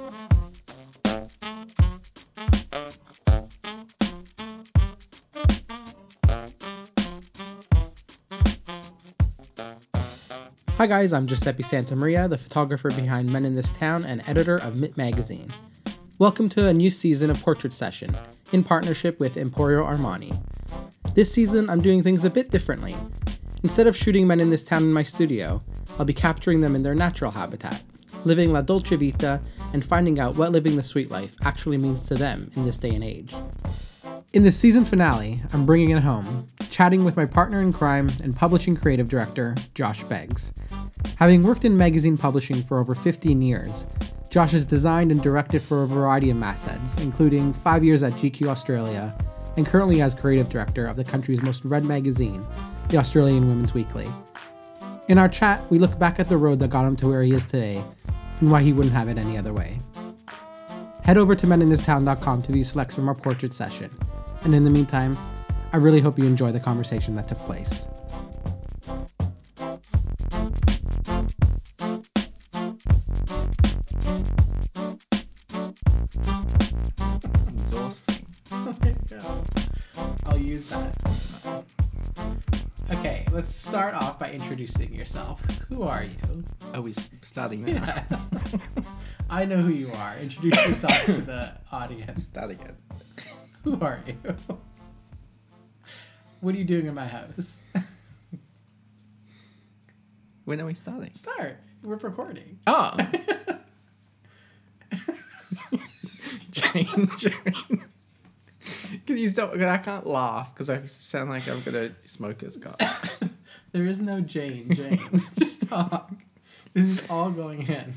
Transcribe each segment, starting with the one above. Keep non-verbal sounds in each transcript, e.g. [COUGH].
Hi guys, I'm Giuseppe Santamaria, the photographer behind Men in This Town and editor of MIT Magazine. Welcome to a new season of Portrait Session, in partnership with Emporio Armani. This season, I'm doing things a bit differently. Instead of shooting men in this town in my studio, I'll be capturing them in their natural habitat, living la dolce vita and finding out what living the sweet life actually means to them in this day and age. In the season finale, I'm bringing it home, chatting with my partner in crime and publishing creative director, Josh Beggs. Having worked in magazine publishing for over 15 years, Josh has designed and directed for a variety of mastheads, including five years at GQ Australia, and currently as creative director of the country's most read magazine, the Australian Women's Weekly. In our chat, we look back at the road that got him to where he is today, and why he wouldn't have it any other way. Head over to meninthistown.com to view selects from our portrait session and in the meantime, I really hope you enjoy the conversation that took place. Start off by introducing yourself. Who are you? Oh, are we starting now? [LAUGHS] I know who you are. Introduce yourself to the audience. Start again. Who are you? What are you doing in my house? When are we starting? Start. We're recording. Oh. [LAUGHS] [LAUGHS] Jane, Jane. Can you stop? I can't laugh because I sound like I'm gonna smoke a cigar. There is no Jane. Jane. [LAUGHS] [LAUGHS] Just talk. This is all going in.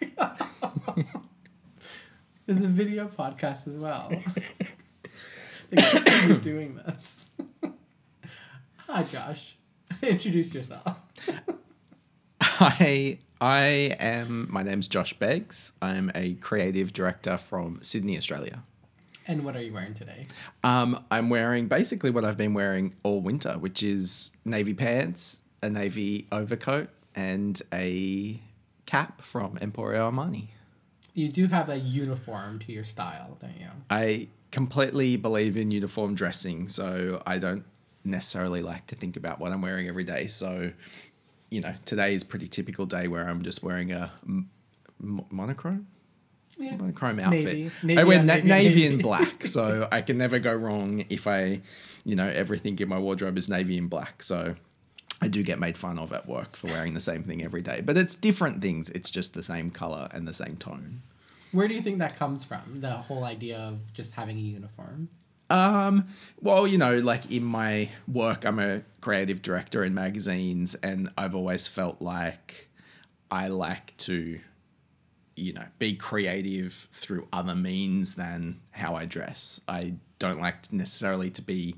[LAUGHS] There's a video podcast as well. They can see you doing this. Hi, Josh. Introduce yourself. I I am. My name's Josh Beggs. I'm a creative director from Sydney, Australia. And what are you wearing today? Um, I'm wearing basically what I've been wearing all winter, which is navy pants, a navy overcoat, and a cap from Emporio Armani. You do have a uniform to your style, don't you? I completely believe in uniform dressing, so I don't necessarily like to think about what I'm wearing every day. So, you know, today is a pretty typical day where I'm just wearing a m- m- monochrome Yeah. monochrome outfit. Navy. Navy I wear on na- navy navy, navy. and [LAUGHS] black, so I can never go wrong if I, you know, everything in my wardrobe is navy and black. So I do get made fun of at work for wearing the same thing every day, but it's different things. It's just the same color and the same tone. Where do you think that comes from? The whole idea of just having a uniform? Um, well, you know, like in my work, I'm a creative director in magazines, and I've always felt like I like to, you know, be creative through other means than how I dress. I don't like necessarily to be,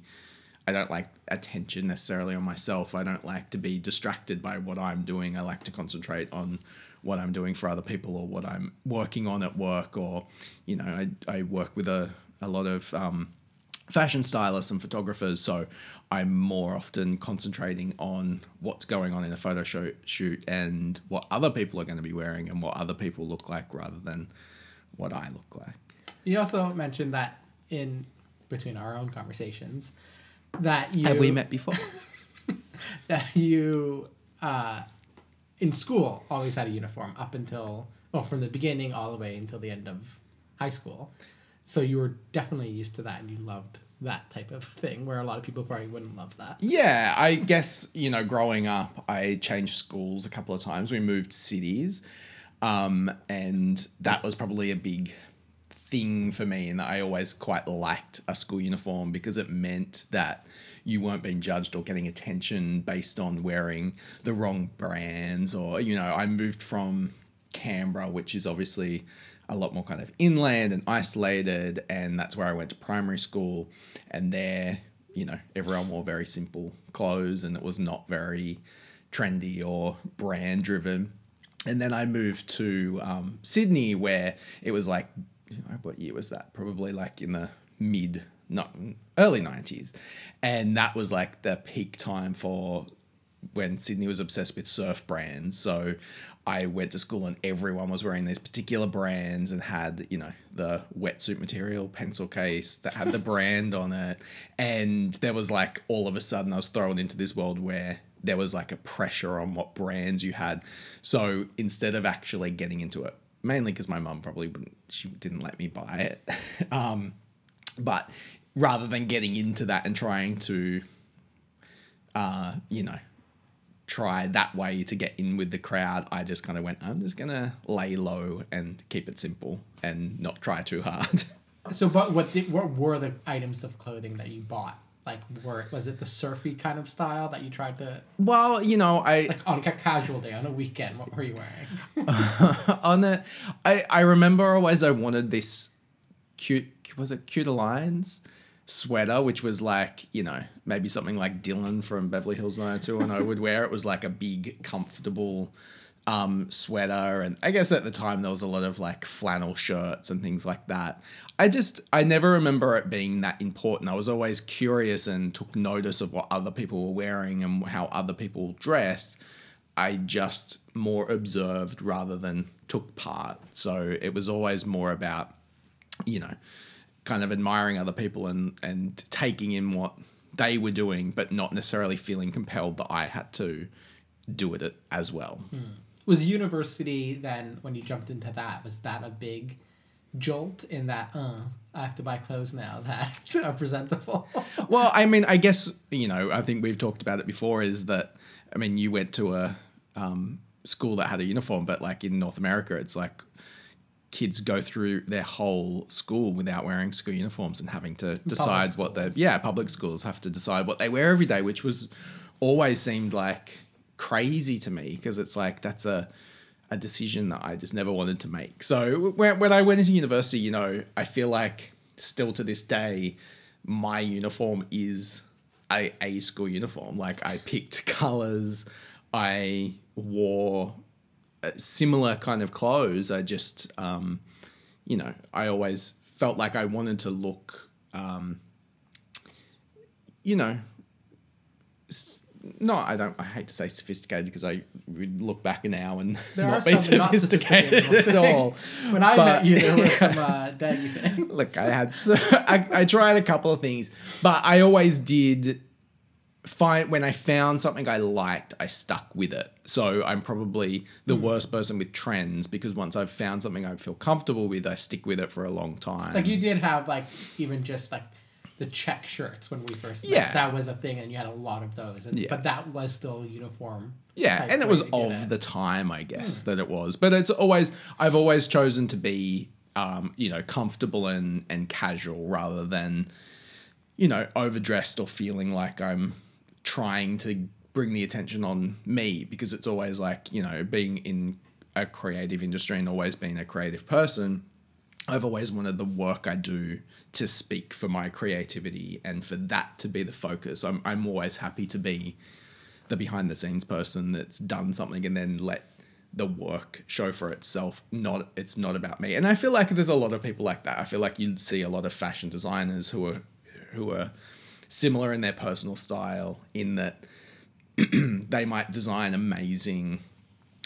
I don't like attention necessarily on myself. I don't like to be distracted by what I'm doing. I like to concentrate on what I'm doing for other people or what I'm working on at work, or, you know, I, I work with a, a lot of, um, fashion stylists and photographers, so I'm more often concentrating on what's going on in a photo shoot, shoot and what other people are going to be wearing and what other people look like rather than what I look like. You also mentioned that in between our own conversations that you Have we met before? [LAUGHS] that you uh, in school always had a uniform up until well from the beginning all the way until the end of high school. So you were definitely used to that and you loved that type of thing where a lot of people probably wouldn't love that. yeah, I guess, you know, growing up, I changed schools a couple of times. We moved cities. Um, and that was probably a big thing for me and I always quite liked a school uniform because it meant that you weren't being judged or getting attention based on wearing the wrong brands or you know I moved from Canberra which is obviously a lot more kind of inland and isolated and that's where I went to primary school and there you know everyone wore very simple clothes and it was not very trendy or brand driven and then I moved to um, Sydney, where it was like, what year was that? Probably like in the mid, not early nineties, and that was like the peak time for when Sydney was obsessed with surf brands. So I went to school and everyone was wearing these particular brands and had, you know, the wetsuit material pencil case that had the [LAUGHS] brand on it. And there was like all of a sudden I was thrown into this world where there was like a pressure on what brands you had. So instead of actually getting into it, mainly because my mum probably wouldn't, she didn't let me buy it. [LAUGHS] um, but rather than getting into that and trying to, uh, you know, try that way to get in with the crowd, I just kind of went, I'm just gonna lay low and keep it simple and not try too hard. [LAUGHS] So, but what did, what were the items of clothing that you bought? Like, were was it the surfy kind of style that you tried to well, you know, I like on a casual day on a weekend? What were you wearing? [LAUGHS] on the I I remember always I wanted this cute was it cute lines sweater which was like you know maybe something like Dylan from Beverly Hills 90210 would wear it was like a big comfortable um sweater and I guess at the time there was a lot of like flannel shirts and things like that. I just I never remember it being that important. I was always curious and took notice of what other people were wearing and how other people dressed. I just more observed rather than took part. So it was always more about, you know, kind of admiring other people and and taking in what they were doing, but not necessarily feeling compelled that I had to do it as well. Was university then when you jumped into that? Was that a big jolt in that? Uh, I have to buy clothes now [LAUGHS] that are presentable. Well, I mean, I guess you know, I think we've talked about it before. Is that I mean, you went to a um, school that had a uniform, but like in North America, it's like kids go through their whole school without wearing school uniforms and having to decide what they yeah public schools have to decide what they wear every day, which was always seemed like crazy to me because it's like that's a a decision that I just never wanted to make. So when, when I went into university, you know, I feel like still to this day, my uniform is a, a school uniform. Like I picked [LAUGHS] colors, I wore similar kind of clothes. I just, um, you know, I always felt like I wanted to look, um, you know, no, I don't. I hate to say sophisticated because I would look back now and There not be some not sophisticated sophisticated at all. [LAUGHS] when I But- met you, there were some uh, [LAUGHS] daggy things. Look, I had so I, I tried a couple of things, but I always did find when I found something I liked, I stuck with it. So I'm probably the Hmm. worst person with trends because once I've found something I feel comfortable with, I stick with it for a long time. Like you did have like even just like the check shirts when we first met. Yeah. that was a thing, and you had a lot of those. And, Yeah. But that was still uniform. Yeah, and it was of it. the time, I guess, that it was. But it's always I've always chosen to be um, you know, comfortable and and casual rather than you know, overdressed or feeling like I'm trying to bring the attention on me because it's always like, you know, being in a creative industry and always being a creative person, I've always wanted the work I do to speak for my creativity and for that to be the focus. I'm I'm always happy to be the behind the scenes person that's done something and then let the work show for itself not it's not about me and i feel like there's a lot of people like that i feel like you see a lot of fashion designers who are who are similar in their personal style in that [CLEARS THROAT] they might design amazing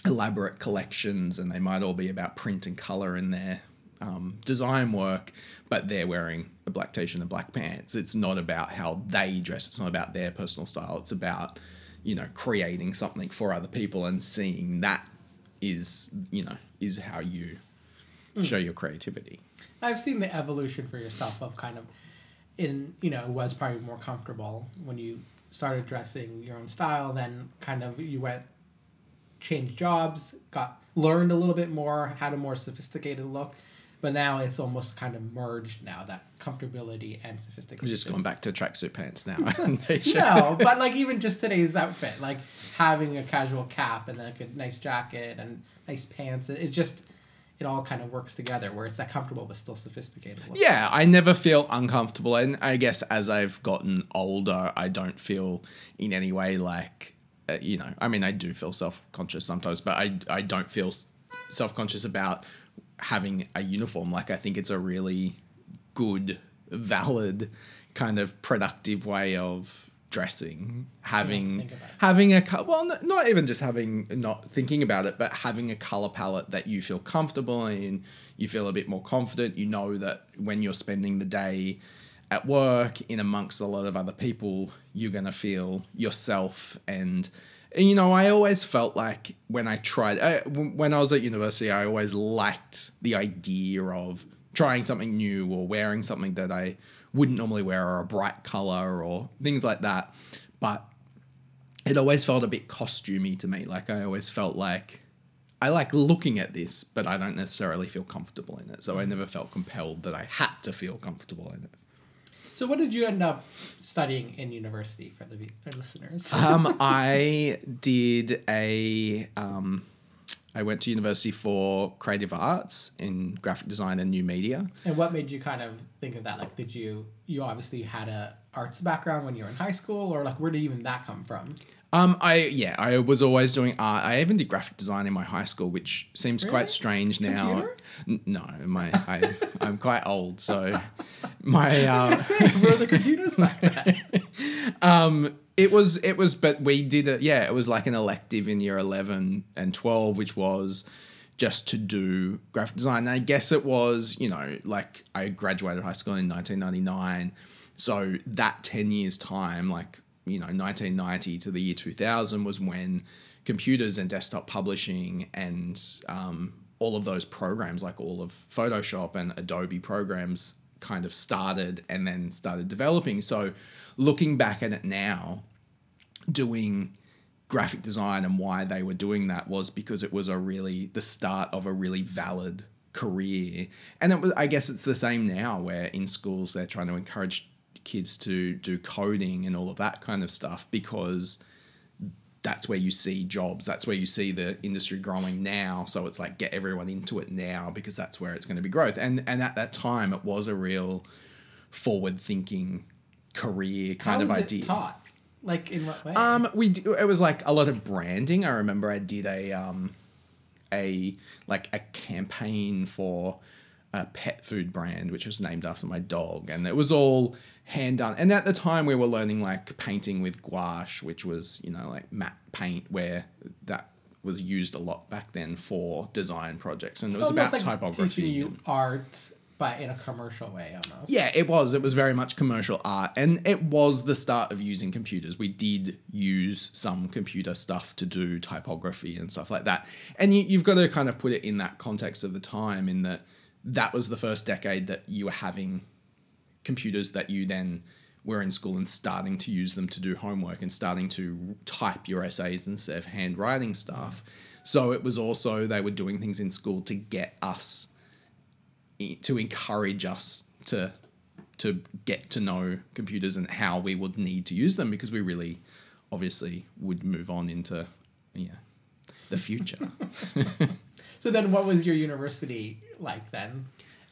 elaborate collections and they might all be about print and color in their um, design work but they're wearing a black t-shirt and black pants. It's not about how they dress. It's not about their personal style. It's about you know creating something for other people and seeing that is you know is how you show your creativity. I've seen the evolution for yourself of kind of in you know it was probably more comfortable when you started dressing your own style then kind of you went changed jobs got learned a little bit more had a more sophisticated look but now it's almost kind of merged now that comfortability and sophistication we've just going back to tracksuit pants now. [LAUGHS] [LAUGHS] No but like even just today's outfit like having a casual cap and like a nice jacket and nice pants it just it all kind of works together where it's that comfortable but still sophisticated look. Yeah, I never feel uncomfortable, and I guess as I've gotten older, I don't feel in any way like, uh, you know, I mean, I do feel self conscious sometimes, but I I don't feel self conscious about having a uniform. Like, I think it's a really good, valid, kind of productive way of dressing, having think about it. having a well, not even just having not thinking about it, but having a color palette that you feel comfortable in. You feel a bit more confident. You know that when you're spending the day at work in amongst a lot of other people, you're gonna feel yourself and. You know, I always felt like when I tried, I, w- when I was at university, I always liked the idea of trying something new or wearing something that I wouldn't normally wear or a bright color or things like that. But it always felt a bit costumey to me. Like I always felt like I like looking at this, but I don't necessarily feel comfortable in it. So I never felt compelled that I had to feel comfortable in it. So, what did you end up studying in university for the uh, listeners? Um, [LAUGHS] I did a. Um, I went to university for creative arts in graphic design and new media. and what made you kind of think of that? Like, did you you obviously had a arts background when you were in high school, or like where did even that come from? Um, I yeah, I was always doing art. I even did graphic design in my high school, which seems Really? quite strange now. N- no, my I, I'm quite old, so [LAUGHS] my uh, [LAUGHS] where were the computers back then? [LAUGHS] um, it was it was, but we did it. Yeah, it was like an elective in year eleven and twelve, which was just to do graphic design. And I guess it was, you know, like I graduated high school in 1999, so that ten years time, like you know, 1990 to the year 2000 was when computers and desktop publishing and um, all of those programs, like all of Photoshop and Adobe programs, kind of started and then started developing. So, looking back at it now, doing graphic design and why they were doing that was because it was a really the start of a really valid career. And it was, I guess it's the same now where in schools they're trying to encourage kids to do coding and all of that kind of stuff because that's where you see jobs. That's where you see the industry growing now. So it's like get everyone into it now because that's where it's going to be growth. And and at that time it was a real forward thinking career kind How of idea. it taught? Like in what way? Um, we d- it was like a lot of branding. I remember I did a um, a like a campaign for a pet food brand, which was named after my dog, and it was all hand done. And at the time, we were learning like painting with gouache, which was you know like matte paint, where that was used a lot back then for design projects, and it was about like typography. Teaching you art, but in a commercial way almost. yeah, it was. It was very much commercial art, and it was the start of using computers. We did use some computer stuff to do typography and stuff like that. And you, you've got to kind of put it in that context of the time, in that that was the first decade that you were having computers that you then were in school and starting to use them to do homework and starting to type your essays instead of handwriting stuff. So it was also they were doing things in school to get us to encourage us to to get to know computers and how we would need to use them because we really obviously would move on into yeah the future [LAUGHS] So then, what was your university like then?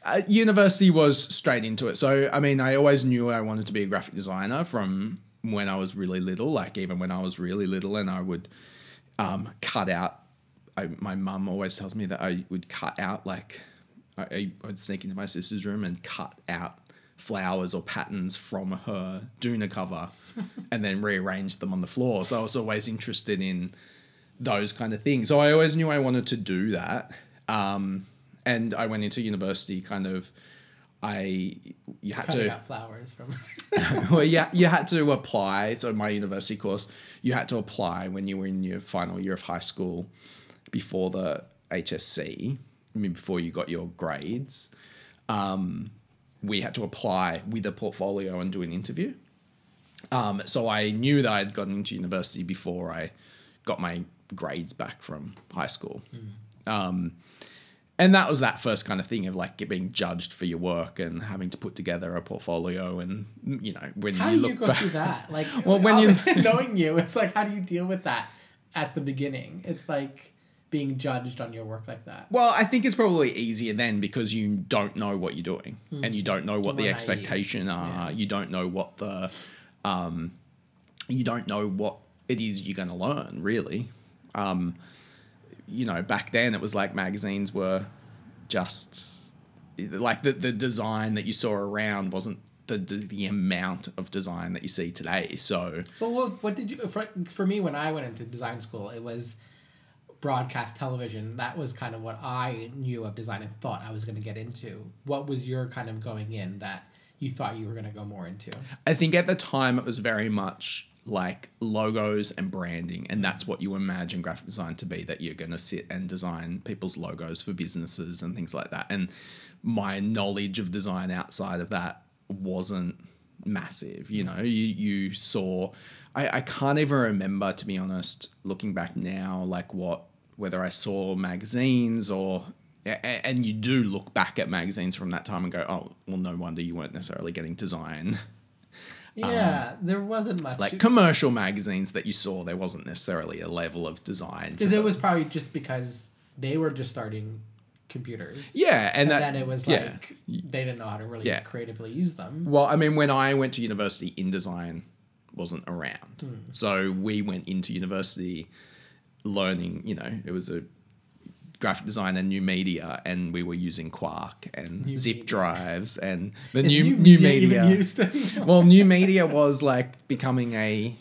uh, university was straight into it so i mean i always knew i wanted to be a graphic designer from when i was really little like even when i was really little and i would um, cut out I, my mum always tells me that i would cut out like I, would sneak into my sister's room and cut out flowers or patterns from her doona cover [LAUGHS] and then rearrange them on the floor. So I was always interested in those kind of things. So I always knew I wanted to do that. Um, and I went into university kind of I you had Cutting to out flowers from. [LAUGHS] [LAUGHS] well, yeah, you had to apply. So my university course, you had to apply when you were in your final year of high school, before the HSC. I mean, before you got your grades. Um, we had to apply with a portfolio and do an interview. Um, so I knew that I'd gotten into university before I got my grades back from high school. Um, and that was that first kind of thing of like being judged for your work and having to put together a portfolio and you know when How you do look you go back through that? [LAUGHS] Like, Well, when you- [LAUGHS] knowing you, it's like, how do you deal with that at the beginning? It's like being judged on your work like that. well i think it's probably easier then because you don't know what you're doing and you don't know what the expectation are Yeah. you don't know what the um you don't know what it is you're going to learn really um you know back then it was like magazines were just like the, the design that you saw around wasn't the, the the amount of design that you see today. So Well, what, what did you for, for me when I went into design school? It was broadcast television. That was kind of what I knew of design and thought I was going to get into. What was your kind of going in that you thought you were going to go more into? I think at the time it was very much like logos and branding, and that's what you imagine graphic design to be. That you're going to sit and design people's logos for businesses and things like that. And my knowledge of design outside of that wasn't massive. You know, you you saw. I, I can't even remember to be honest. Looking back now, like what whether I saw magazines or and you do look back at magazines from that time and go, oh, well, no wonder you weren't necessarily getting design. [LAUGHS] Yeah, um, there wasn't much. Like commercial magazines that you saw, there wasn't necessarily a level of design. because it was probably just because they were just starting computers. yeah, and, And that, then it was yeah. like they didn't know how to really Yeah. creatively use them. Well, I mean, when I went to university, InDesign wasn't around. Hmm. So we went into university learning, you know, it was a graphic design and new media, and we were using Quark and New zip media. drives and [LAUGHS] the new new new media media. [LAUGHS] well, new media was like becoming a,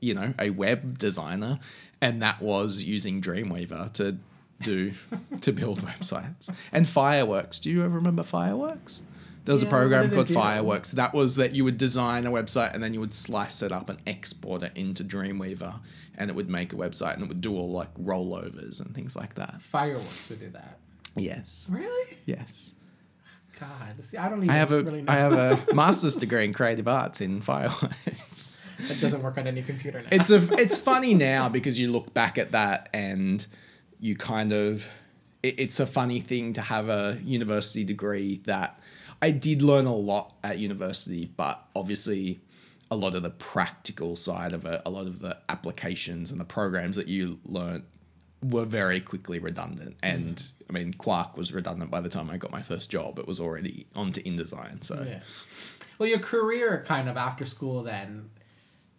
you know, a web designer, and that was using Dreamweaver to do to build [LAUGHS] websites and Fireworks. Do you ever remember Fireworks? There was Yeah, a program called? Fireworks. That was that you would design a website and then you would slice it up and export it into Dreamweaver, and it would make a website and it would do all like rollovers and things like that. Fireworks would do that. Yes. Really? Yes. God, see, I don't even I have a really know. I have a [LAUGHS] master's degree in creative arts in fireworks. It doesn't work on any computer now. it's a [LAUGHS] it's funny now because you look back at that and you kind of it, it's a funny thing to have a university degree that I did learn a lot at university, but obviously a lot of the practical side of it, a lot of the applications and the programs that you learnt were very quickly redundant. And I mean, Quark was redundant by the time I got my first job. It was already onto InDesign. So Yeah. Well, your career kind of after school then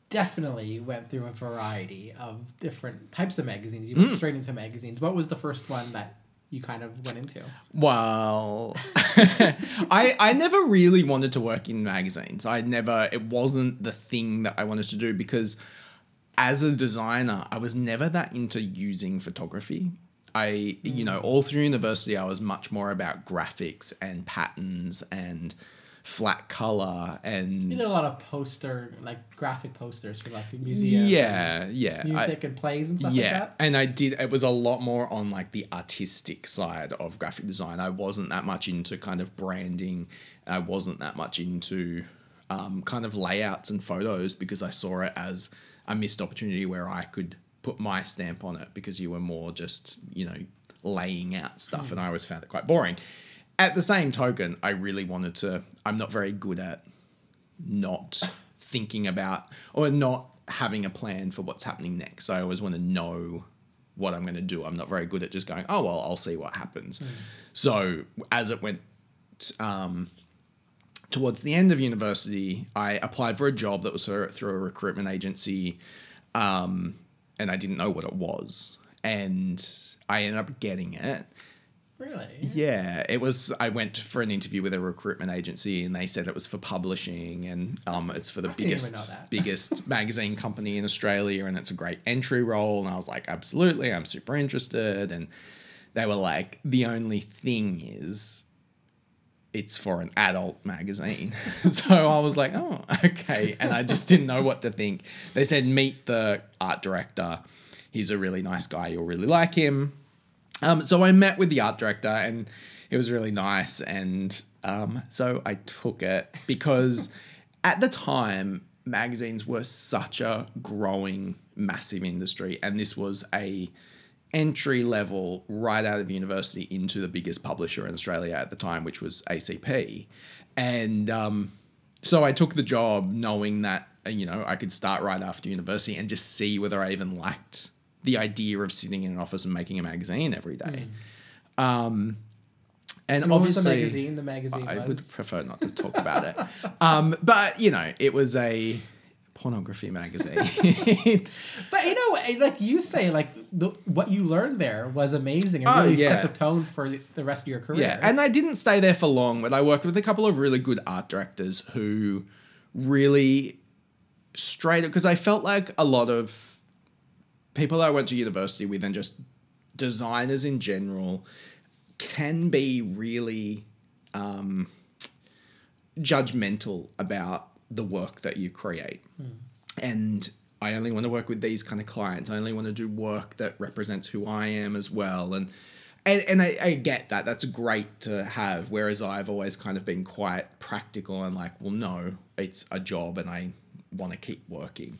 definitely went through a variety of different types of magazines. You went Mm. straight into magazines. What was the first one that you kind of went into? Well, [LAUGHS] I I never really wanted to work in magazines. I never it wasn't the thing that I wanted to do because as a designer, I was never that into using photography. I you know, mm. all through university I was much more about graphics and patterns and flat color and You did a lot of poster, like graphic posters for like museums, yeah, yeah. and I- music and plays and stuff yeah, like that. and I did. It was a lot more on like the artistic side of graphic design. I wasn't that much into kind of branding. I wasn't that much into um, kind of layouts and photos because I saw it as a missed opportunity where I could put my stamp on it because you were more just you know laying out stuff, and I always found it quite boring. At the same token, I really wanted to. I'm not very good at not thinking about or not having a plan for what's happening next. I always want to know what I'm going to do. I'm not very good at just going, oh, well, I'll see what happens. So as it went um, towards the end of university, I applied for a job that was for, through a recruitment agency um, and I didn't know what it was. And I ended up getting it. Really? Yeah, it was. I went for an interview with a recruitment agency, and they said it was for publishing, and um, it's for the know biggest biggest [LAUGHS] magazine company in Australia, and it's a great entry role. And I was like, absolutely, I'm super interested. And they were like, the only thing is, it's for an adult magazine. [LAUGHS] so I was like, oh, okay. And I just didn't know what to think. They said, meet the art director. He's a really nice guy. You'll really like him. Um, so I met with the art director and it was really nice. And um, so I took it because [LAUGHS] at the time, magazines were such a growing, massive industry. And this was a entry level right out of university into the biggest publisher in Australia at the time, which was ACP. And um, so I took the job knowing that, you know, I could start right after university and just see whether I even liked the idea of sitting in an office and making a magazine every day. Um, and what the obviously, magazine? The magazine I was. would prefer not to talk about it. [LAUGHS] Um, but you know, it was a pornography magazine. [LAUGHS] But you know, eh, like you say, like the, what you learned there was amazing and Oh, really yeah. set the tone for the- the rest of your career. Yeah, and I didn't stay there for long, but I worked with a couple of really good art directors who really straight because I felt like a lot of people that I went to university with and just designers in general can be really um, judgmental about the work that you create. And I only want to work with these kind of clients. I only want to do work that represents who I am as well. And and, and I, I get that. That's great to have. Whereas I've always kind of been quite practical and like, well, no, it's a job and I want to keep working.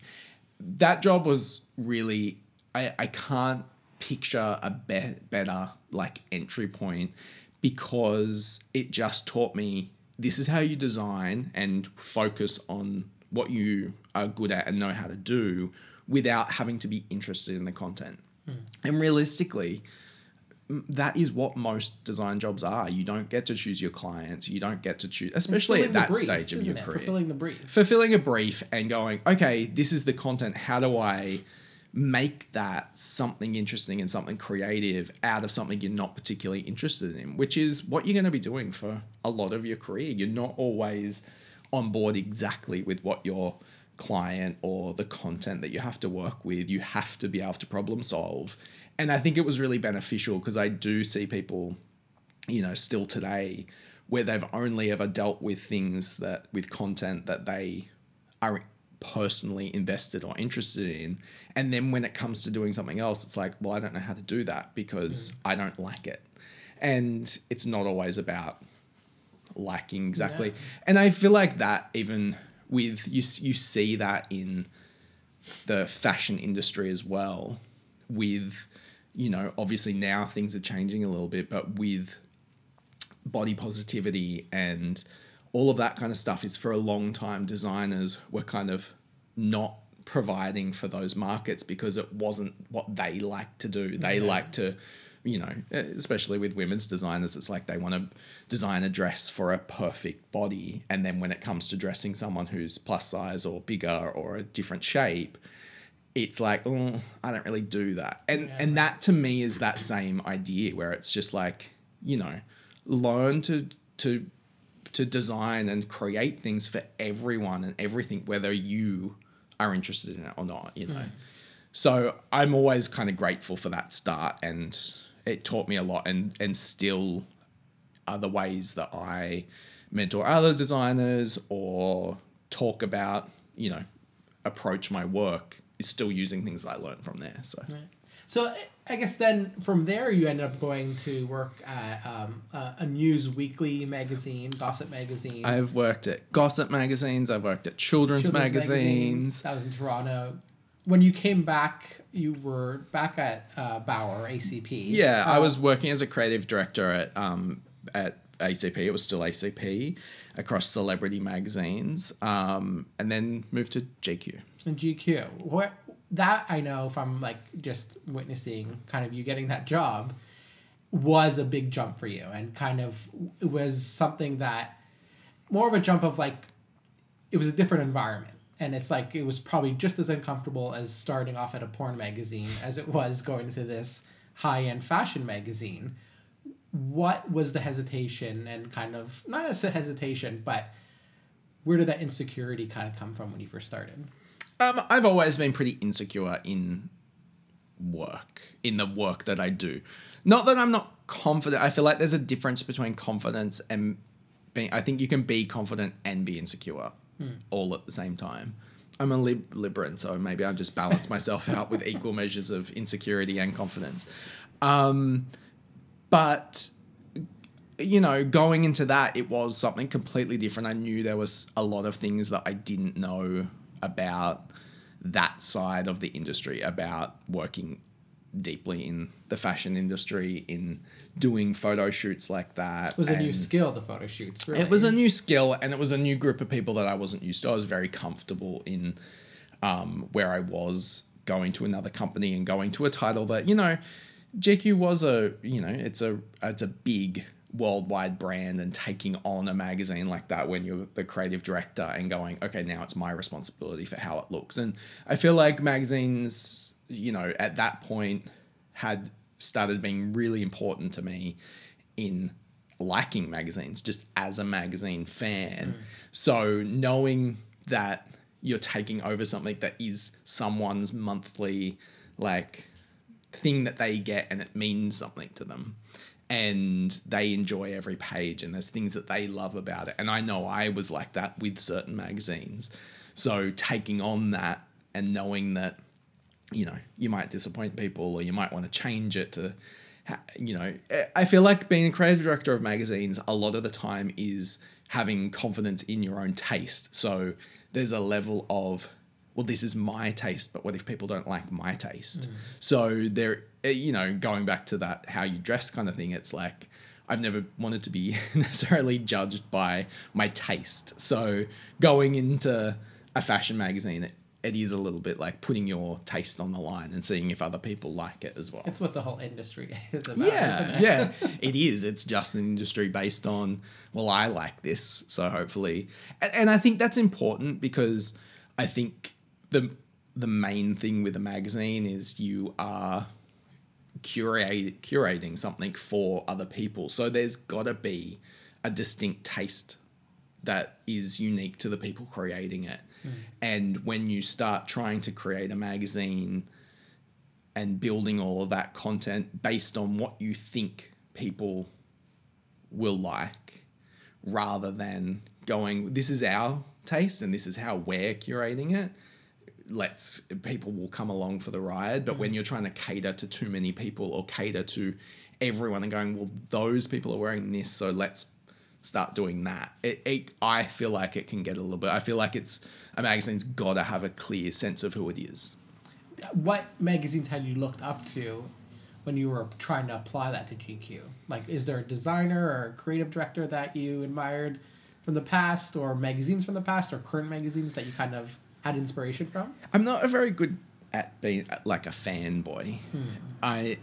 That job was really, I, I can't picture a be- better like entry point because it just taught me this is how you design and focus on what you are good at and know how to do without having to be interested in the content. Hmm. And realistically, that is what most design jobs are. You don't get to choose your clients. You don't get to choose, especially at that brief, stage of your it? career Fulfilling the brief. fulfilling a brief and going, okay, this is the content. How do I make that something interesting and something creative out of something you're not particularly interested in, which is what you're going to be doing for a lot of your career. You're not always on board exactly with what your client or the content that you have to work with. You have to be able to problem solve. And I think it was really beneficial because I do see people you know, still today, where they've only ever dealt with things that with content that they are personally invested or interested in. And then when it comes to doing something else, it's like, well, I don't know how to do that because mm. I don't like it. And it's not always about liking exactly. And I feel like that even with you, you see that in the fashion industry as well with you know obviously now things are changing a little bit but with body positivity and all of that kind of stuff is for a long time designers were kind of not providing for those markets because it wasn't what they like to do they Yeah. like to you know especially with women's designers it's like they want to design a dress for a perfect body and then when it comes to dressing someone who's plus size or bigger or a different shape it's like oh i don't really do that and Yeah. and that to me is that same idea where it's just like you know learn to to to design and create things for everyone and everything whether you are interested in it or not you know. Hmm. So i'm always kind of grateful for that start and it taught me a lot and and still other ways that i mentor other designers or talk about you know approach my work is still using things i learned from there so. So I- I guess then from there you ended up going to work at um, a, a news weekly magazine, Gossip magazine. i've worked at gossip magazines i've worked at children's, Children's magazines That was in Toronto. When you came back, you were back at uh, Bauer ACP. Yeah, I Uh, was working as a creative director at um at ACP. It was still ACP across celebrity magazines, um, and then moved to GQ. And GQ. What that I know from like just witnessing kind of you getting that job was a big jump for you and kind of it was something that more of a jump of like it was a different environment. And it's like it was probably just as uncomfortable as starting off at a porn magazine as it was going to this high-end fashion magazine. What was the hesitation and kind of not as a hesitation but where did that insecurity kind of come from when you first started Um, I've always been pretty insecure in work, in the work that I do. Not that I'm not confident. I feel like there's a difference between confidence and being. I think you can be confident and be insecure all at the same time. I'm a lib- Libran, so maybe I just balance myself out with equal measures of insecurity and confidence. Um, but you know, going into that, it was something completely different. I knew there was a lot of things that I didn't know about that side of the industry, about working deeply in the fashion industry, in doing photo shoots like that. It was a new skill, the photo shoots. Really. it was a new skill and it was a new group of people that I wasn't used to. I was very comfortable in um, where I was going to another company and going to a title that, you know, GQ was a, you know, it's a it's a big worldwide brand and taking on a magazine like that when you're the creative director and going, okay, now it's my responsibility for how it looks. And I feel like magazines, you know, at that point had started being really important to me in liking magazines just as a magazine fan. Hmm. So knowing that you're taking over something that is someone's monthly like thing that they get and it means something to them and they enjoy every page and there's things that they love about it. And i know i was like that with certain magazines. So taking on that and knowing that you know you might disappoint people or you might want to change it to you know i feel like being a creative director of magazines a lot of the time is having confidence in your own taste. So there's a level of well this is my taste but what if people don't like my taste? So there eh, Uh, you know going back to that how you dress kind of thing it's like I've never wanted to be [LAUGHS] necessarily judged by my taste. So going into a fashion magazine, it, it is a little bit like putting your taste on the line and seeing if other people like it as well. It's what the whole industry [LAUGHS] is about. yeah, isn't it? yeah, it is. It's just an industry based on well, I like this, so hopefully, and, and I think that's important because I think the the main thing with a magazine is you are curate curating something for other people. So there's got to be a distinct taste that is unique to the people creating it. Hmm. And when you start trying to create a magazine and building all of that content based on what you think people will like rather than going this is our taste and this is how we're curating it let's people will come along for the ride but when mm. you're trying to cater to too many people or cater to everyone and going well those people are wearing this so let's start doing that it, it i feel like it can get a little bit i feel like it's a magazine's got to have a clear sense of who it is What magazines had you looked up to when you were trying to apply that to GQ? Like, is there a designer or a creative director that you admired from the past, or magazines from the past, or current magazines that you kind of had inspiration from? I'm not a very good at being like a fanboy. Hmm. I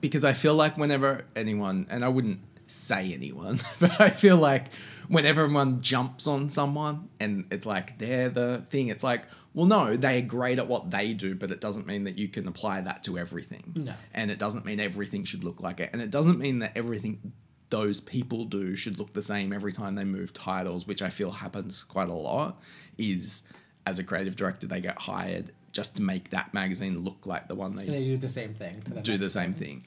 because I feel like whenever anyone and I wouldn't say anyone, [LAUGHS] but I feel like whenever everyone jumps on someone and it's like they're the thing, it's like, well, no, they're great at what they do, but it doesn't mean that you can apply that to everything. No. And it doesn't mean everything should look like it. And it doesn't mean that everything those people do should look the same every time they move titles, which I feel happens quite a lot. Is as a creative director, they get hired just to make that magazine look like the one they they do the same thing. To the do the same one. thing.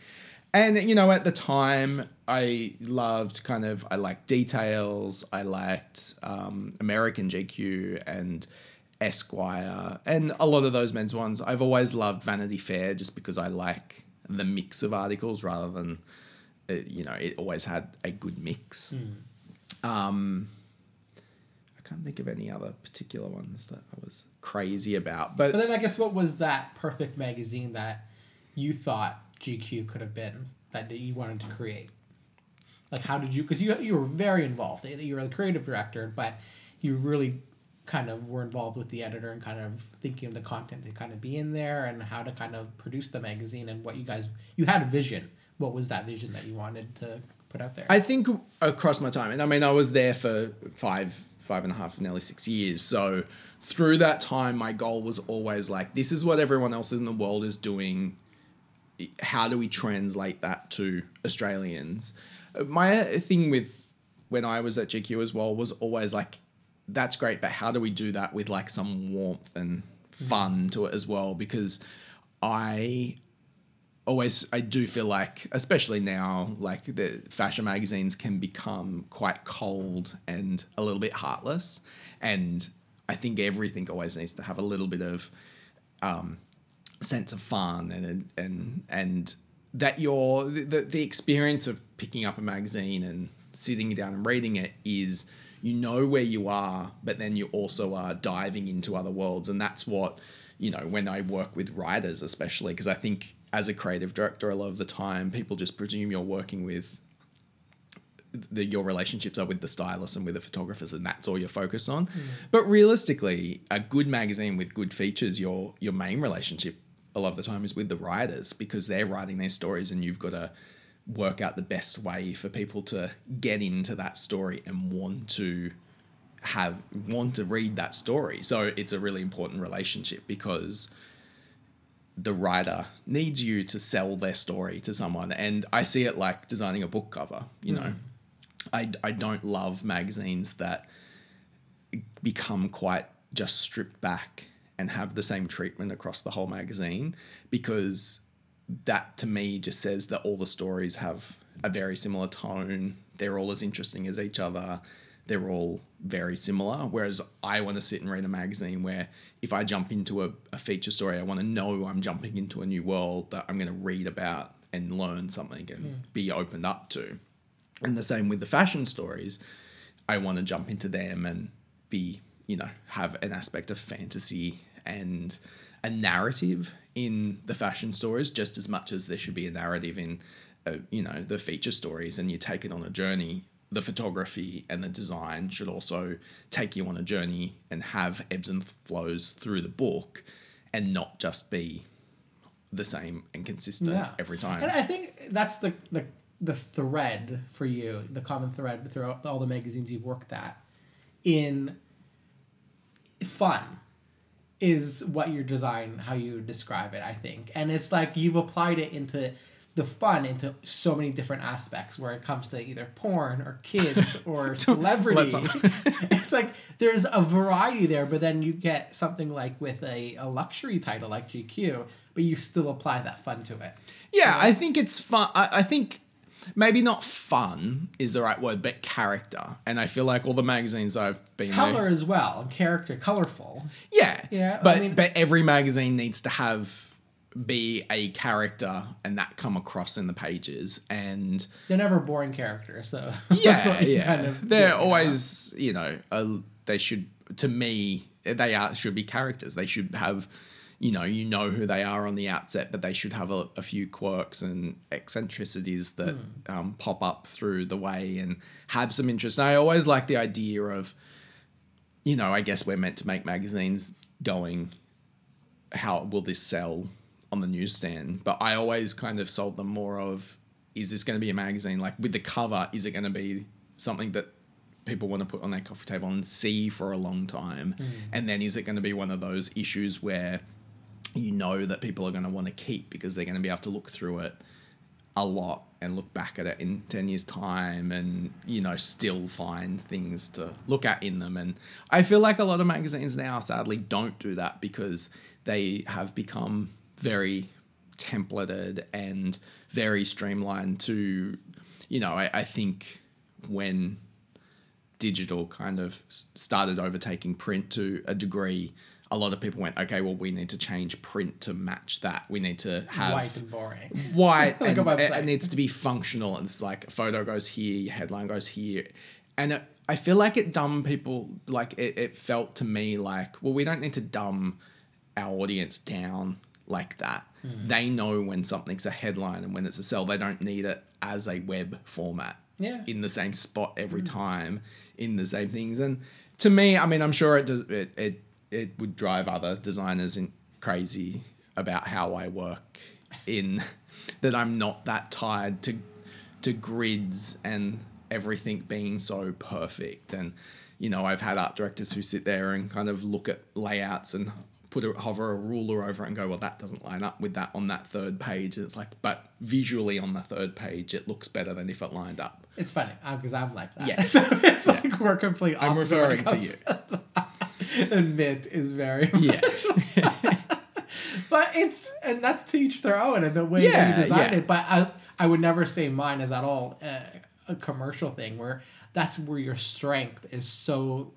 And you know, at the time, I loved kind of I liked details. I liked um, American GQ and Esquire, and a lot of those men's ones. I've always loved Vanity Fair just because I like the mix of articles rather than uh, you know it always had a good mix. Um, I can't think of any other particular ones that I was crazy about, But but then I guess what was that perfect magazine that you thought GQ could have been that you wanted to create? Like, how did you? Because you you were very involved. You were the creative director, but you really kind of were involved with the editor and kind of thinking of the content to kind of be in there and how to kind of produce the magazine and what you guys you had a vision. What was that vision that you wanted to put out there? I think across my time, and I mean, I was there for five, five and a half, nearly six years. So through that time, my goal was always like, this is what everyone else in the world is doing. How do we translate that to Australians? My thing with when I was at GQ as well was always like, that's great, but how do we do that with like some warmth and fun to it as well? Because I always I do feel like, especially now, like the fashion magazines can become quite cold and a little bit heartless, and I think everything always needs to have a little bit of um, sense of fun and and and that your the, the experience of picking up a magazine and sitting down and reading it is you know where you are but then you also are diving into other worlds. And that's what you know when i work with writers especially because i think as a creative director a lot of the time people just presume you're working with the, your relationships are with the stylists and with the photographers and that's all you're focused on hmm. but realistically a good magazine with good features your your main relationship a lot of the time is with the writers because they're writing their stories and you've got to work out the best way for people to get into that story and want to have want to read that story. So it's a really important relationship because the writer needs you to sell their story to someone and I see it like designing a book cover, you hmm. know. I I don't love magazines that become quite just stripped back and have the same treatment across the whole magazine because that to me just says that all the stories have a very similar tone. They're all as interesting as each other. They're all very similar. Whereas I want to sit and read a magazine where if I jump into a, a feature story, I want to know I'm jumping into a new world that I'm going to read about and learn something and be opened up to. And the same with the fashion stories. I want to jump into them and be, you know, have an aspect of fantasy and a narrative in the fashion stories just as much as there should be a narrative in, uh, you know, the feature stories. And you take it on a journey. The photography and the design should also take you on a journey and have ebbs and flows through the book and not just be the same and consistent Yeah. every time. And I think that's the, the the thread for you, the common thread throughout all the magazines you've worked at, in fun, is what your design, how you describe it. I think, and it's like you've applied it into the fun into so many different aspects where it comes to either porn or kids [LAUGHS] or celebrity. [LAUGHS] it's like there's a variety there, but then you get something like with a, a luxury title like GQ, but you still apply that fun to it. Yeah, I think it's fun. I, I think maybe not fun is the right word, but character. And I feel like all the magazines I've been Color there, as well, and character, colorful. yeah, Yeah, I But mean- but every magazine needs to have be a character and that come across in the pages and They're never boring characters, so [LAUGHS] yeah yeah kind of they're always you know a, they should to me they are should be characters. They should have you know you know who they are on the outset but they should have a, a few quirks and eccentricities that Hmm. um, pop up through the way and have some interest. And i always like the idea of you know i guess we're meant to make magazines going how will this sell on the newsstand but i always kind of sold them more of is this going to be a magazine? Like with the cover is it going to be something that people want to put on their coffee table and see for a long time? Mm. And then is it going to be one of those issues where you know that people are going to want to keep because they're going to be able to look through it a lot and look back at it in 10 years time and you know still find things to look at in them? And i feel like a lot of magazines now sadly don't do that because they have become very templated and very streamlined to you know i, I think when digital kind of started overtaking print to a degree a lot of people went okay well we need to change print to match that. We need to have white and boring. [LAUGHS] white Like and it, it needs to be functional. And it's like a photo goes here your headline goes here. And it, i feel like it dumb people like it, it felt to me like well we don't need to dumb our audience down like that. Hmm. they know when something's a headline and when it's a sell. They don't need it as a web format Yeah. in the same spot every time in the same things. And to me i mean i'm sure it does it it, it would drive other designers in crazy about how i work in [LAUGHS] that i'm not that tied to to grids and everything being so perfect. And you know i've had art directors who sit there and kind of look at layouts and put a hover a ruler over it and go well that doesn't line up with that on that third page and it's like but visually on the third page it looks better than if it lined up It's funny because I'm like that. Yes. So [LAUGHS] it's like we're complete. i'm opposite when it referring to you [LAUGHS] and mint is very yeah [LAUGHS] but it's and that's to each their own and the way Yeah, you design yeah. it. But as I would never say mine is at all uh, a commercial thing where that's where your strength is so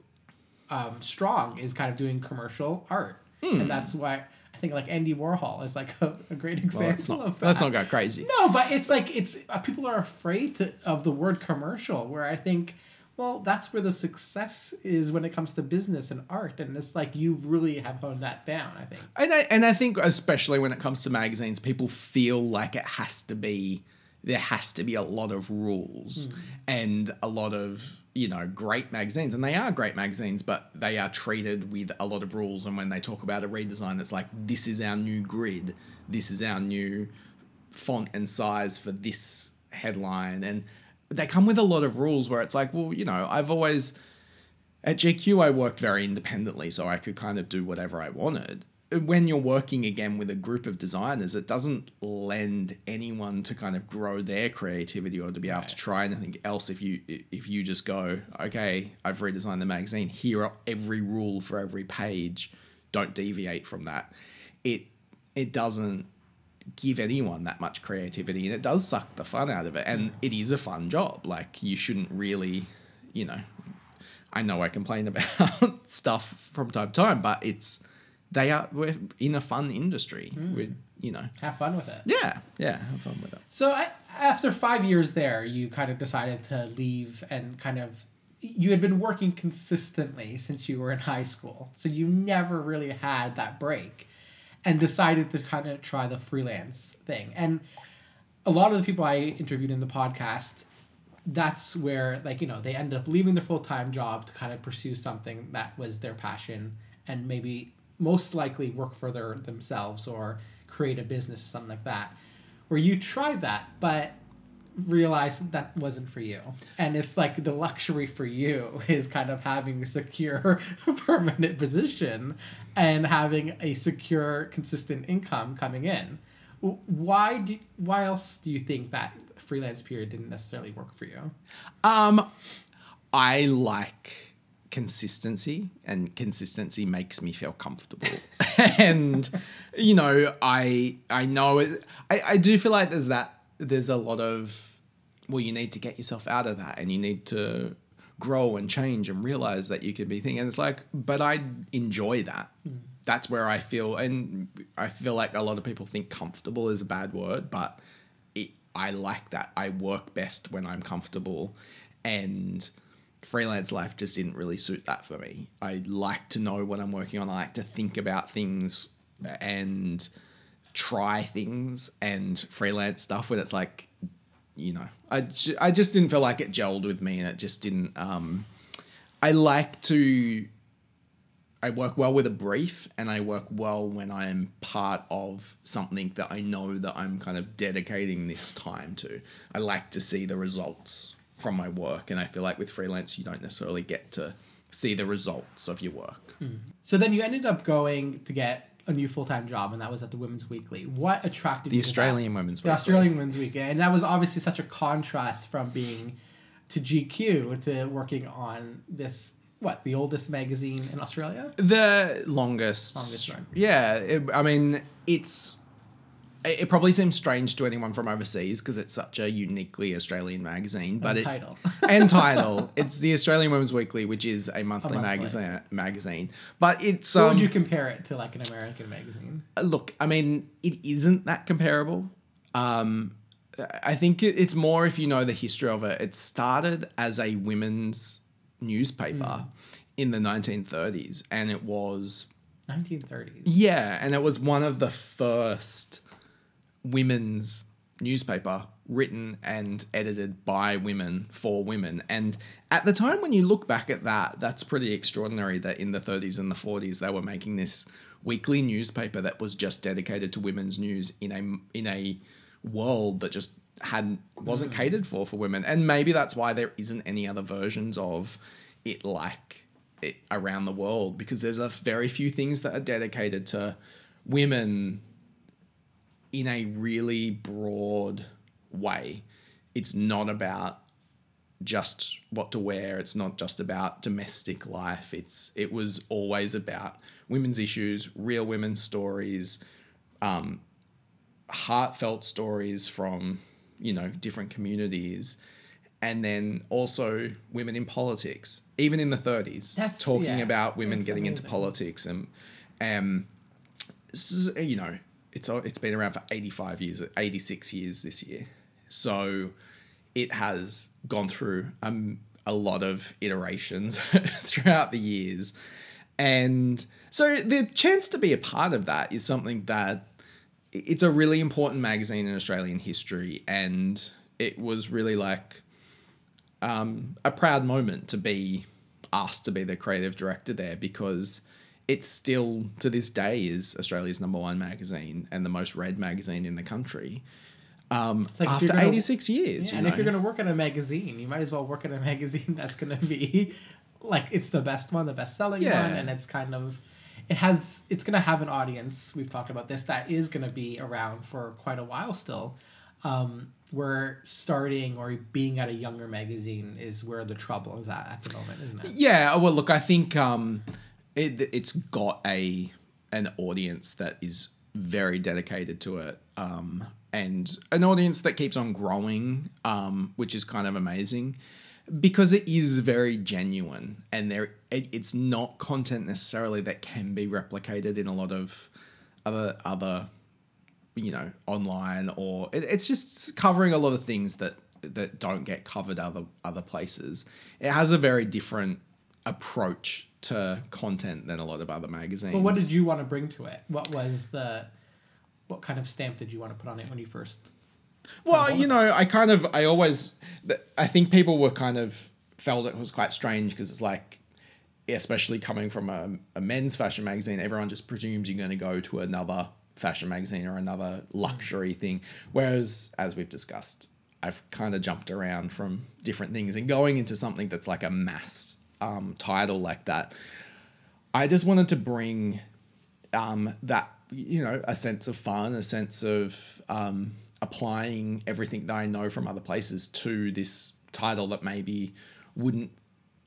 um, strong is kind of doing commercial art, Hmm. and that's why I think like Andy Warhol is like [LAUGHS] a, a great example well, not, of that. let's not got crazy No, but it's like it's uh, people are afraid to, of the word commercial. Where I think, well, that's where the success is when it comes to business and art, and it's like you really have honed that down. I think. And I, and I think especially when it comes to magazines, people feel like it has to be there has to be a lot of rules and a lot of you know great magazines and they are great magazines but they are treated with a lot of rules and when they talk about a redesign it's like this is our new grid. This is our new font and size for this headline. And they come with a lot of rules where it's like well you know i've always at gq i worked very independently so i could kind of do whatever i wanted when you're working again with a group of designers it doesn't lend anyone to kind of grow their creativity or to be able to try anything else if you if you just go okay i've redesigned the magazine. Here are every rule for every page. Don't deviate from that. It it doesn't give anyone that much creativity and it does suck the fun out of it and it is a fun job. Like you shouldn't really you know i know i complain [LAUGHS] about stuff from time to time but it's they are we're in a fun industry hmm. with you know Have fun with it. yeah yeah have fun with it So I, after five years there, you kind of decided to leave and kind of. You had been working consistently since you were in high school, so you never really had that break, and decided to kind of try the freelance thing. And a lot of the people I interviewed in the podcast, that's where like you know they end up leaving their full time job to kind of pursue something that was their passion and maybe most likely work for their themselves or create a business or something like that. Where you tried that, but realized that wasn't for you. And it's like the luxury for you [LAUGHS] is kind of having a secure [LAUGHS] permanent position and having a secure consistent income coming in. Why do why else do you think that freelance period didn't necessarily work for you? Um, I like consistency, and consistency makes me feel comfortable. [LAUGHS] and you know, I I know it. I I do feel like there's that. There's a lot of well, you need to get yourself out of that, and you need to grow and change and realize that you can be thinking. And it's like, but I enjoy that. Mm. That's where I feel, and I feel like a lot of people think comfortable is a bad word, but it, I like that. I work best when I'm comfortable, and freelance life just didn't really suit that for me. I like to know what I'm working on. I like to think about things and try things and freelance stuff when it's like, you know, I, ju- I just didn't feel like it gelled with me and it just didn't. Um, I like to. I work well with a brief and I work well when I am part of something that I know that I'm kind of dedicating this time to. I like to see the results from my work and I feel like with freelance you don't necessarily get to see the results of your work. Hmm. So then you ended up going to get a new full time job, and that was at the Women's Weekly. What attracted The you? Australian Women's the Weekly. Australian Women's Weekly, and that was obviously such a contrast from being to GQ to working on this what the oldest magazine in Australia. The longest. Longest run. Yeah, it, I mean, it's. It probably seems strange to anyone from overseas because it's such a uniquely Australian magazine, but it title. [LAUGHS] and title. [LAUGHS] It's the Australian Women's Weekly, which is a monthly, monthly. magazine. Magazine, but it's How um. would you compare it to like an American magazine? look, I mean, it isn't that comparable. Um, I think it, it's more if you know the history of it. It started as a women's newspaper in the 1930s, and it was 1930s. yeah, and it was one of the first women's newspaper written and edited by women for women. And at the time when you look back at that, that's pretty extraordinary that in the 30s and the 40s they were making this weekly newspaper that was just dedicated to women's news in a in a world that just hadn't wasn't mm. catered for for women. And maybe that's why there isn't any other versions of it like it around the world because there's a very few things that are dedicated to women in a really broad way. It's not about just what to wear. It's not just about domestic life. It's it was always about women's issues, real women's stories, um, heartfelt stories from you know different communities, and then also women in politics. Even in the 30s, That's- talking yeah, about women getting into politics and um, you know, it's it's been around for 85 years, 86 years this year. So it has gone through um, a lot of iterations [LAUGHS] throughout the years. And so the chance to be a part of that is something that it's a really important magazine in Australian history. And it was really like um, a proud moment to be asked to be the creative director there because it still to this day is Australia's number one magazine and the most read magazine in the country. um, like after gonna- 86 years. Yeah, you and if you're gonna work in a magazine, you might as well work in a [LAUGHS] magazine that's gonna be like it's the best one, the best selling Yeah. one, and it's kind of it has it's gonna have an audience. We've talked about this that is gonna be around for quite a while still. Um, where starting or being at a younger magazine is where the trouble is at at the moment, isn't it? Yeah, well, look, I think um, it it's got a an audience that is very dedicated to it, um, and an audience that keeps on growing, um, which is kind of amazing because it is very genuine, and there it, it's not content necessarily that can be replicated in a lot of other other you know online or it, it's just covering a lot of things that that don't get covered other other places. It has a very different approach to content than a lot of other magazines But what did you want to bring to it? What was the what kind of stamp did you want to put on it when you first well you know i kind of i always i think people were kind of felt it was quite strange because it's like especially coming from a, a men's fashion magazine everyone just presumes you're going to go to another fashion magazine or another luxury thing whereas as we've discussed i've kind of jumped around from different things and going into something that's like a mass um, title like that i just wanted to bring um, that you know a sense of fun, a sense of um, applying everything that I know from other places to this title that maybe wouldn't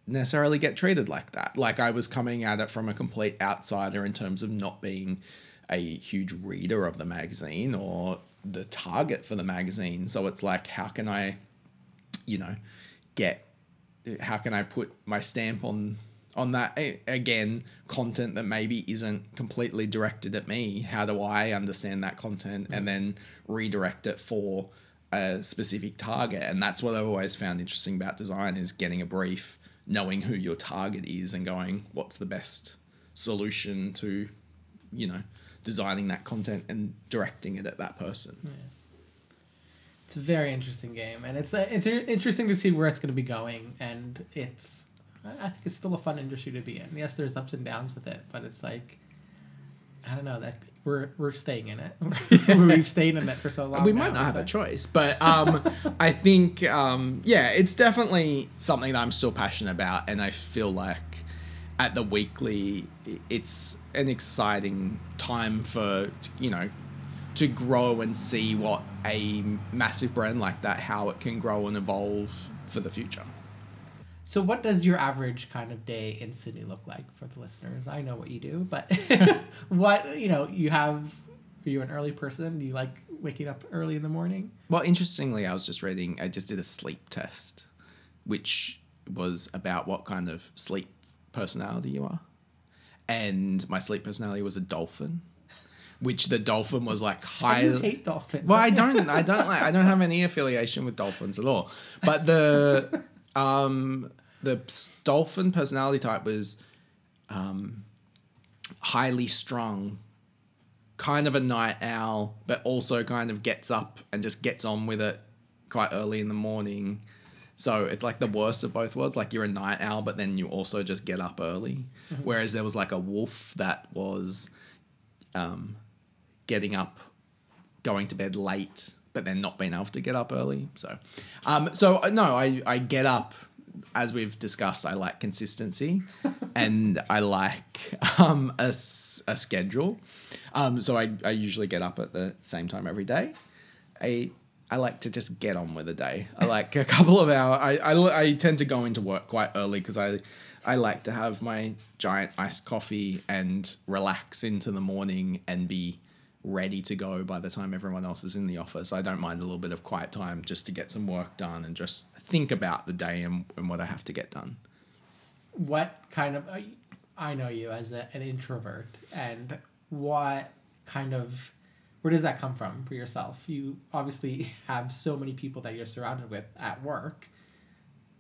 necessarily get treated like that. Like I was coming at it from a complete outsider in terms of not being a huge reader of the magazine or the target for the magazine. So it's like, how can I, you know, get how can I put my stamp on on that? Again content that maybe isn't completely directed at me. How do I understand that content and mm. then redirect it for a specific target? And that's what I've always found interesting about design is getting a brief knowing who your target is and going what's the best solution to you know designing that content and directing it at that person It's a very interesting game, and it's it's interesting to see where it's going to be going, and it's I I think it's still a fun industry to be in. Yes, there's ups and downs with it, but it's like I don't know that we're we're staying in it. [LAUGHS] We've [LAUGHS] stayed in it for so long. we now, might not have a choice, but um, I think um, yeah, it's definitely something that I'm still passionate about, and I feel like at the weekly, it's an exciting time for you know to grow and see what a massive brand like that how it can grow and evolve for the future. So, what does your average kind of day in Sydney look like for the listeners? I know what you do, but [LAUGHS] what you know, you have. Are you an early person? Do you like waking up early in the morning? Well, interestingly, I was just reading. I just did a sleep test, which was about what kind of sleep personality you are, and my sleep personality was a dolphin, which the dolphin was like I hate dolphins. Well, I don't. I don't like. I don't have any affiliation with dolphins at all. But the [LAUGHS] um the dolphin personality type was um highly strung, kind of a night owl, but also kind of gets up and just gets on with it quite early in the morning. So it's like the worst of both worlds. Like you're a night owl, but then you also just get up early. Whereas there was like a wolf that was um, getting up, going to bed late, but then not being able to get up early. So, um, so uh, no, I, I get up. As we've discussed, I like consistency, [LAUGHS] and I like um, a, a schedule. Um, so I, I usually get up at the same time every day. I I like to just get on with the day. I [LAUGHS] like a couple of hours. I, I, I tend to go into work quite early because I I like to have my giant iced coffee and relax into the morning and be ready to go by the time everyone else is in the office. I don't mind a little bit of quiet time just to get some work done and just think about the day and, and what I have to get done. what kind of I- know you as a, an introvert, and what kind of where does that come from for yourself? You obviously [LAUGHS] have so many people that you're surrounded with at work.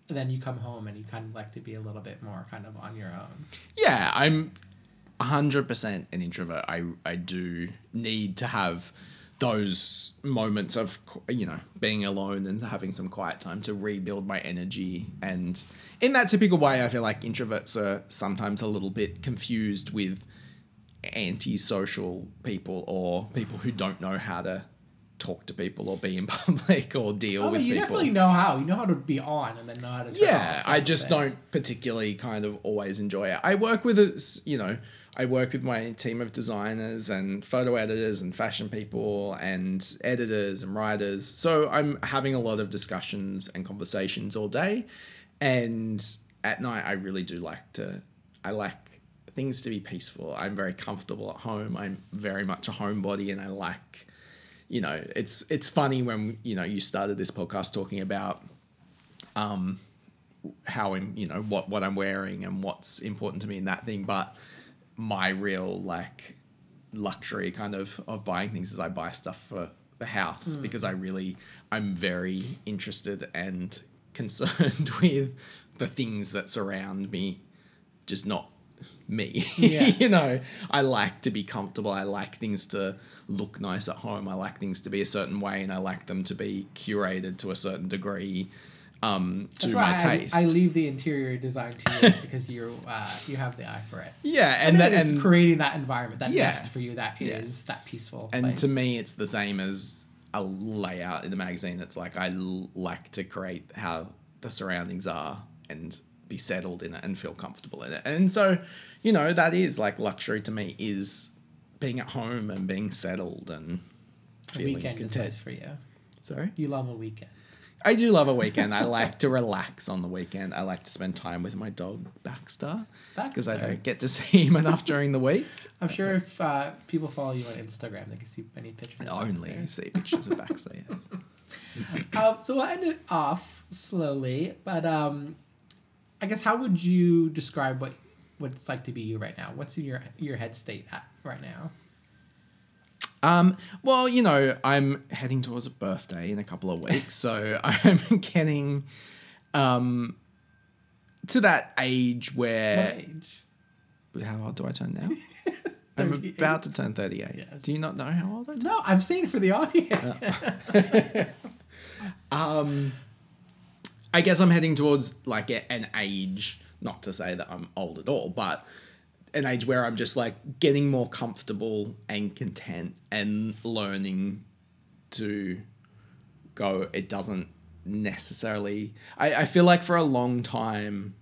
And then you come home and you kind of like to be a little bit more kind of on your own. Yeah, I'm 100% an introvert. I I do need to have those moments of you know being alone and having some quiet time to rebuild my energy and in that typical way I feel like introverts are sometimes a little bit confused with antisocial people or people who don't know how to talk to people or be in [LAUGHS] public or deal Oh, with you people. definitely know how. You know how to be on and then know how to. yeah, I just don't particularly kind of always enjoy it. I work with a, you know, I work with my team of designers and photo editors and fashion people and editors and writers. So I'm having a lot of discussions and conversations all day. And at night, I really do like to, I like things to be peaceful. I'm very comfortable at home. I'm very much a homebody and I like, you know, it's, it's funny when, you know, you started this podcast talking about, um, how I'm, you know, what, what I'm wearing and what's important to me in that thing. But my real like luxury kind of of buying things is I buy stuff for the house hmm. because I really I'm very interested and concerned [LAUGHS] with the things that surround me, just not me. Yeah. [LAUGHS] you know, I like to be comfortable. I like things to look nice at home. I like things to be a certain way, and I like them to be curated to a certain degree um, to That's my why I, taste. I leave the interior design to you [LAUGHS] because you uh, you have the eye for it. yeah, And, and that, it's and creating that environment, that Yeah. nest for you that is Yeah. that peaceful. And place. to me, it's the same as a layout in the magazine. It's like I l- like to create how the surroundings are and be settled in it and feel comfortable in it. And so, you know, that is like luxury to me is being at home and being settled and a feeling weekend is content. nice for you. Sorry, You love a weekend. I do love a weekend. I like to relax on the weekend. I like to spend time with my dog Baxter because I don't get to [LAUGHS] see him enough during the week. I'm sure if uh, people follow you on Instagram, they can see many pictures. of Only see pictures of Baxter. Yes. [LAUGHS] Um, so we'll end it off slowly, but um, I guess how would you describe what what it's like to be you right now? What's in your your head state at right now? Um, well, you know, I'm heading towards a birthday in a couple of weeks, so [LAUGHS] I'm getting um to that age What where age? how old do I turn now? [LAUGHS] I'm about to turn 38. Yes. Do you not know how old I turn? No, I'm saying for the audience. [LAUGHS] Um I guess I'm heading towards like an age, not to say that I'm old at all, but an age where I'm just like getting more comfortable and content and learning to go. It doesn't necessarily. I, I feel like for a long time,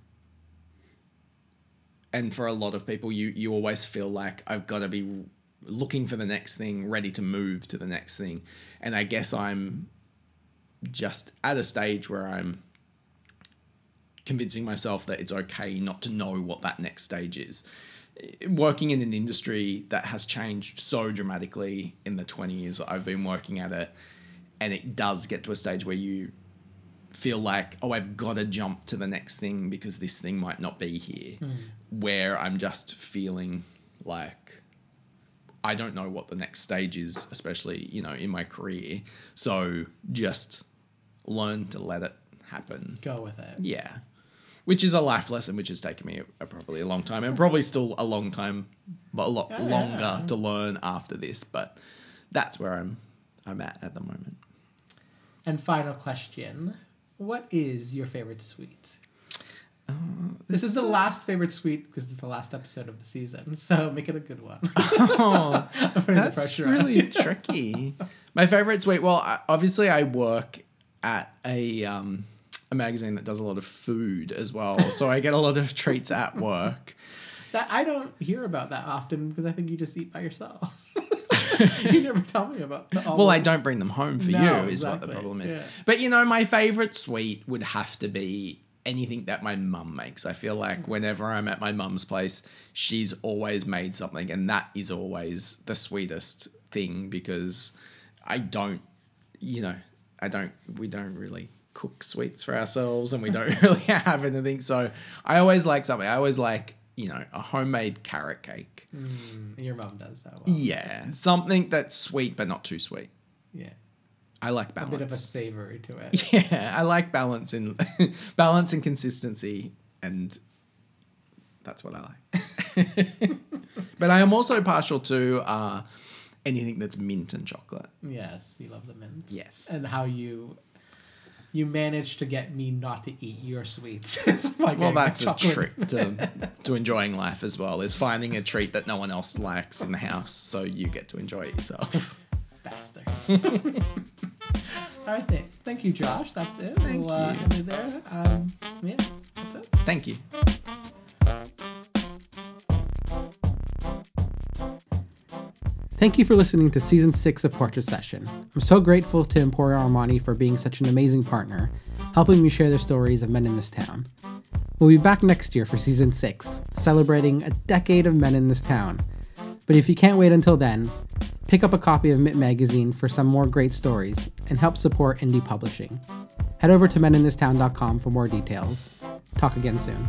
and for a lot of people, you you always feel like I've got to be looking for the next thing, ready to move to the next thing, and I guess I'm just at a stage where I'm convincing myself that it's okay not to know what that next stage is. Working in an industry that has changed so dramatically in the 20 years that I've been working at it, and it does get to a stage where you feel like, oh, I've got to jump to the next thing because this thing might not be here. Hmm. Where I'm just feeling like I don't know what the next stage is, especially, you know, in my career. So just learn to let it happen. Go with it. Yeah. Which is a life lesson which has taken me a, a probably a long time and probably still a long time, but a lot Yeah. longer to learn after this. But that's where I'm I'm at at the moment. And final question: What is your favorite sweet? this, is the last favorite sweet because it's the last episode of the season, [LAUGHS] so make it a good one. Oh, [LAUGHS] I'm putting the that's really tricky. My favorite sweet. Well, I, obviously I work at a um, a magazine that does a lot of food as well, so I get a lot of [LAUGHS] treats at work. That I don't hear about that often because I think you just eat by yourself. [LAUGHS] you never tell me about. The, Well, I don't bring them home for No, you, is what the problem is. Yeah. But you know, my favorite sweet would have to be anything that my mum makes. I feel like mm. whenever I'm at my mum's place, she's always made something, and that is always the sweetest thing because I don't, you know, I don't, we don't really cook sweets for ourselves and we don't [LAUGHS] really have anything. So I always like something. I always like, you know, a homemade carrot cake. Mm, your mom does that well. Yeah, something that's sweet but not too sweet. Yeah, I like balance. a bit of a savory to it. [LAUGHS] Yeah, I like balance and [LAUGHS] balance and consistency, and that's what I like. but I am also partial to uh, anything that's mint and chocolate. Yes, you love the mint. Yes. and how you you managed to get me not to eat your sweets. [LAUGHS] by Well, that's a trick to, to enjoying life as well. Is finding a treat that no one else likes in the house, so you get to enjoy it yourself. Bastard. All right, th- thank you, Josh. That's it. Thank we'll, Uh, you. end it there. Um, yeah, that's it. Thank you. Thank you for listening to season six of Portrait Session. I'm so grateful to Emporio Armani for being such an amazing partner, helping me share the stories of men in this town. We'll be back next year for season six, celebrating a decade of men in this town. But if you can't wait until then, pick up a copy of Mitt Magazine for some more great stories and help support indie publishing. Head over to meninthistown.com for more details. Talk again soon.